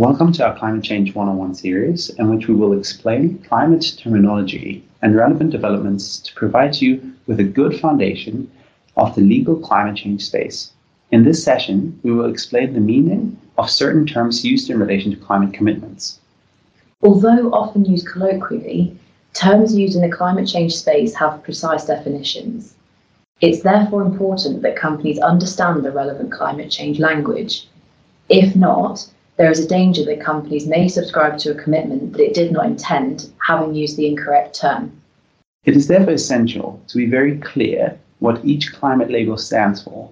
Welcome to our Climate Change 101 series, in which we will explain climate terminology and relevant developments to provide you with a good foundation of the legal climate change space. In this session, we will explain the meaning of certain terms used in relation to climate commitments. Although often used colloquially, terms used in the climate change space have precise definitions. It's therefore important that companies understand the relevant climate change language. If not, there is a danger that companies may subscribe to a commitment that it did not intend, having used the incorrect term. It is therefore essential to be very clear what each climate label stands for.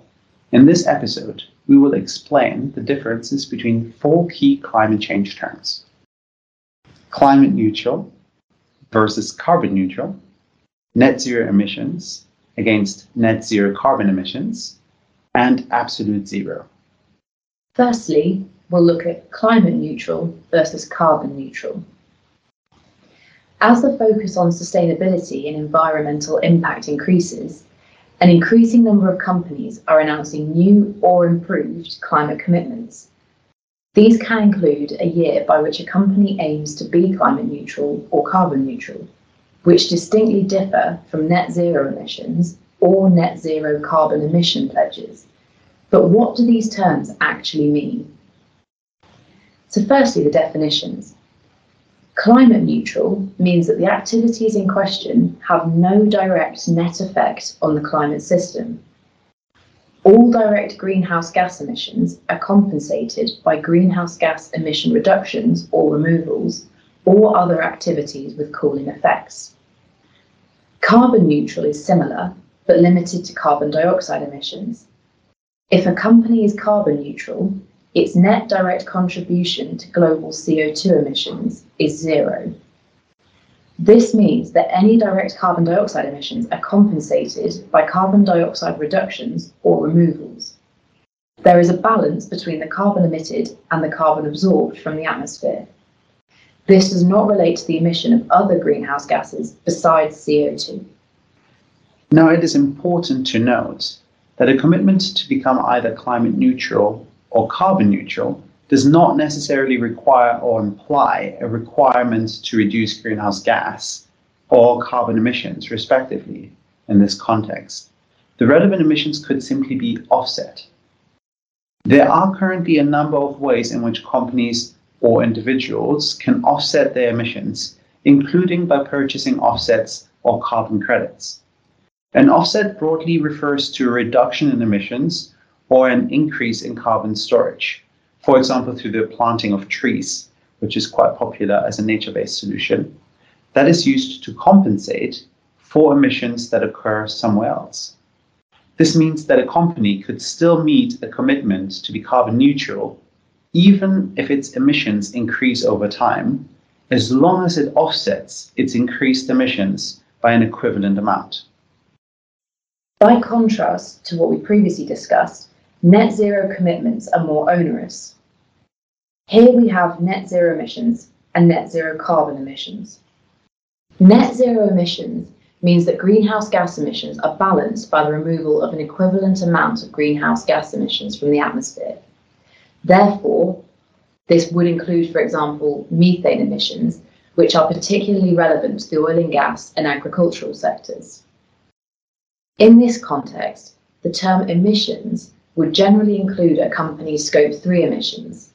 In this episode, we will explain the differences between four key climate change terms climate neutral versus carbon neutral, net zero emissions against net zero carbon emissions, and absolute zero. Firstly, we'll look at climate neutral versus carbon neutral. As the focus on sustainability and environmental impact increases, an increasing number of companies are announcing new or improved climate commitments. These can include a year by which a company aims to be climate neutral or carbon neutral, which distinctly differ from net zero emissions or net zero carbon emission pledges. But what do these terms actually mean? So, firstly, the definitions. Climate neutral means that the activities in question have no direct net effect on the climate system. All direct greenhouse gas emissions are compensated by greenhouse gas emission reductions or removals or other activities with cooling effects. Carbon neutral is similar, but limited to carbon dioxide emissions. If a company is carbon neutral, its net direct contribution to global CO2 emissions is zero. This means that any direct carbon dioxide emissions are compensated by carbon dioxide reductions or removals. There is a balance between the carbon emitted and the carbon absorbed from the atmosphere. This does not relate to the emission of other greenhouse gases besides CO2. Now, it is important to note that a commitment to become either climate neutral or carbon neutral does not necessarily require or imply a requirement to reduce greenhouse gas or carbon emissions, respectively, in this context. The relevant emissions could simply be offset. There are currently a number of ways in which companies or individuals can offset their emissions, including by purchasing offsets or carbon credits. An offset broadly refers to a reduction in emissions or an increase in carbon storage, for example, through the planting of trees, which is quite popular as a nature based solution, that is used to compensate for emissions that occur somewhere else. This means that a company could still meet a commitment to be carbon neutral, even if its emissions increase over time, as long as it offsets its increased emissions by an equivalent amount. By contrast to what we previously discussed, net zero commitments are more onerous. Here we have net zero emissions and net zero carbon emissions. Net zero emissions means that greenhouse gas emissions are balanced by the removal of an equivalent amount of greenhouse gas emissions from the atmosphere. Therefore, this would include, for example, methane emissions, which are particularly relevant to the oil and gas and agricultural sectors. In this context, the term emissions would generally include a company's Scope 3 emissions.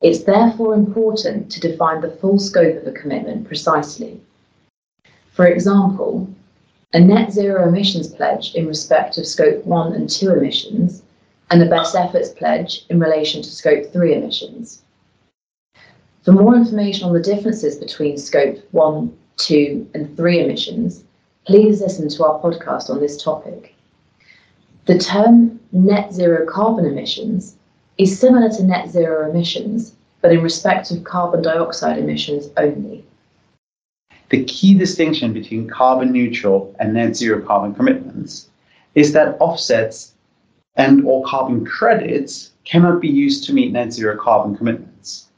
It's therefore important to define the full scope of a commitment precisely. For example, a net zero emissions pledge in respect of Scope 1 and 2 emissions, and a best efforts pledge in relation to Scope 3 emissions. For more information on the differences between Scope 1, 2, and 3 emissions, please listen to our podcast on this topic. The term net zero carbon emissions is similar to net zero emissions, but in respect of carbon dioxide emissions only. The key distinction between carbon neutral and net zero carbon commitments is that offsets and or carbon credits cannot be used to meet net zero carbon commitments.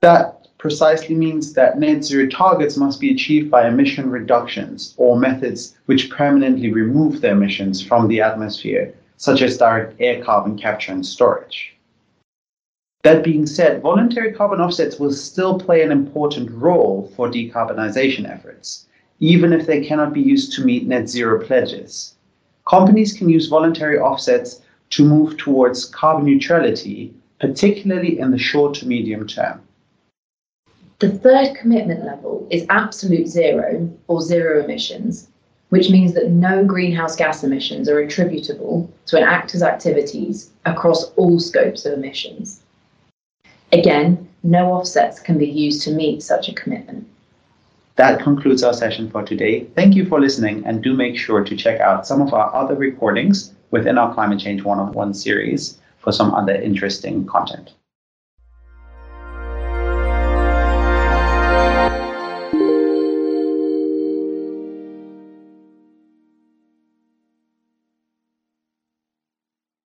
That precisely means that net zero targets must be achieved by emission reductions or methods which permanently remove the emissions from the atmosphere, such as direct air carbon capture and storage. That being said, voluntary carbon offsets will still play an important role for decarbonization efforts, even if they cannot be used to meet net zero pledges. Companies can use voluntary offsets to move towards carbon neutrality, particularly in the short to medium term. The third commitment level is absolute zero or zero emissions, which means that no greenhouse gas emissions are attributable to an actor's activities across all scopes of emissions. Again, no offsets can be used to meet such a commitment. That concludes our session for today. Thank you for listening and do make sure to check out some of our other recordings within our Climate Change 101 series for some other interesting content.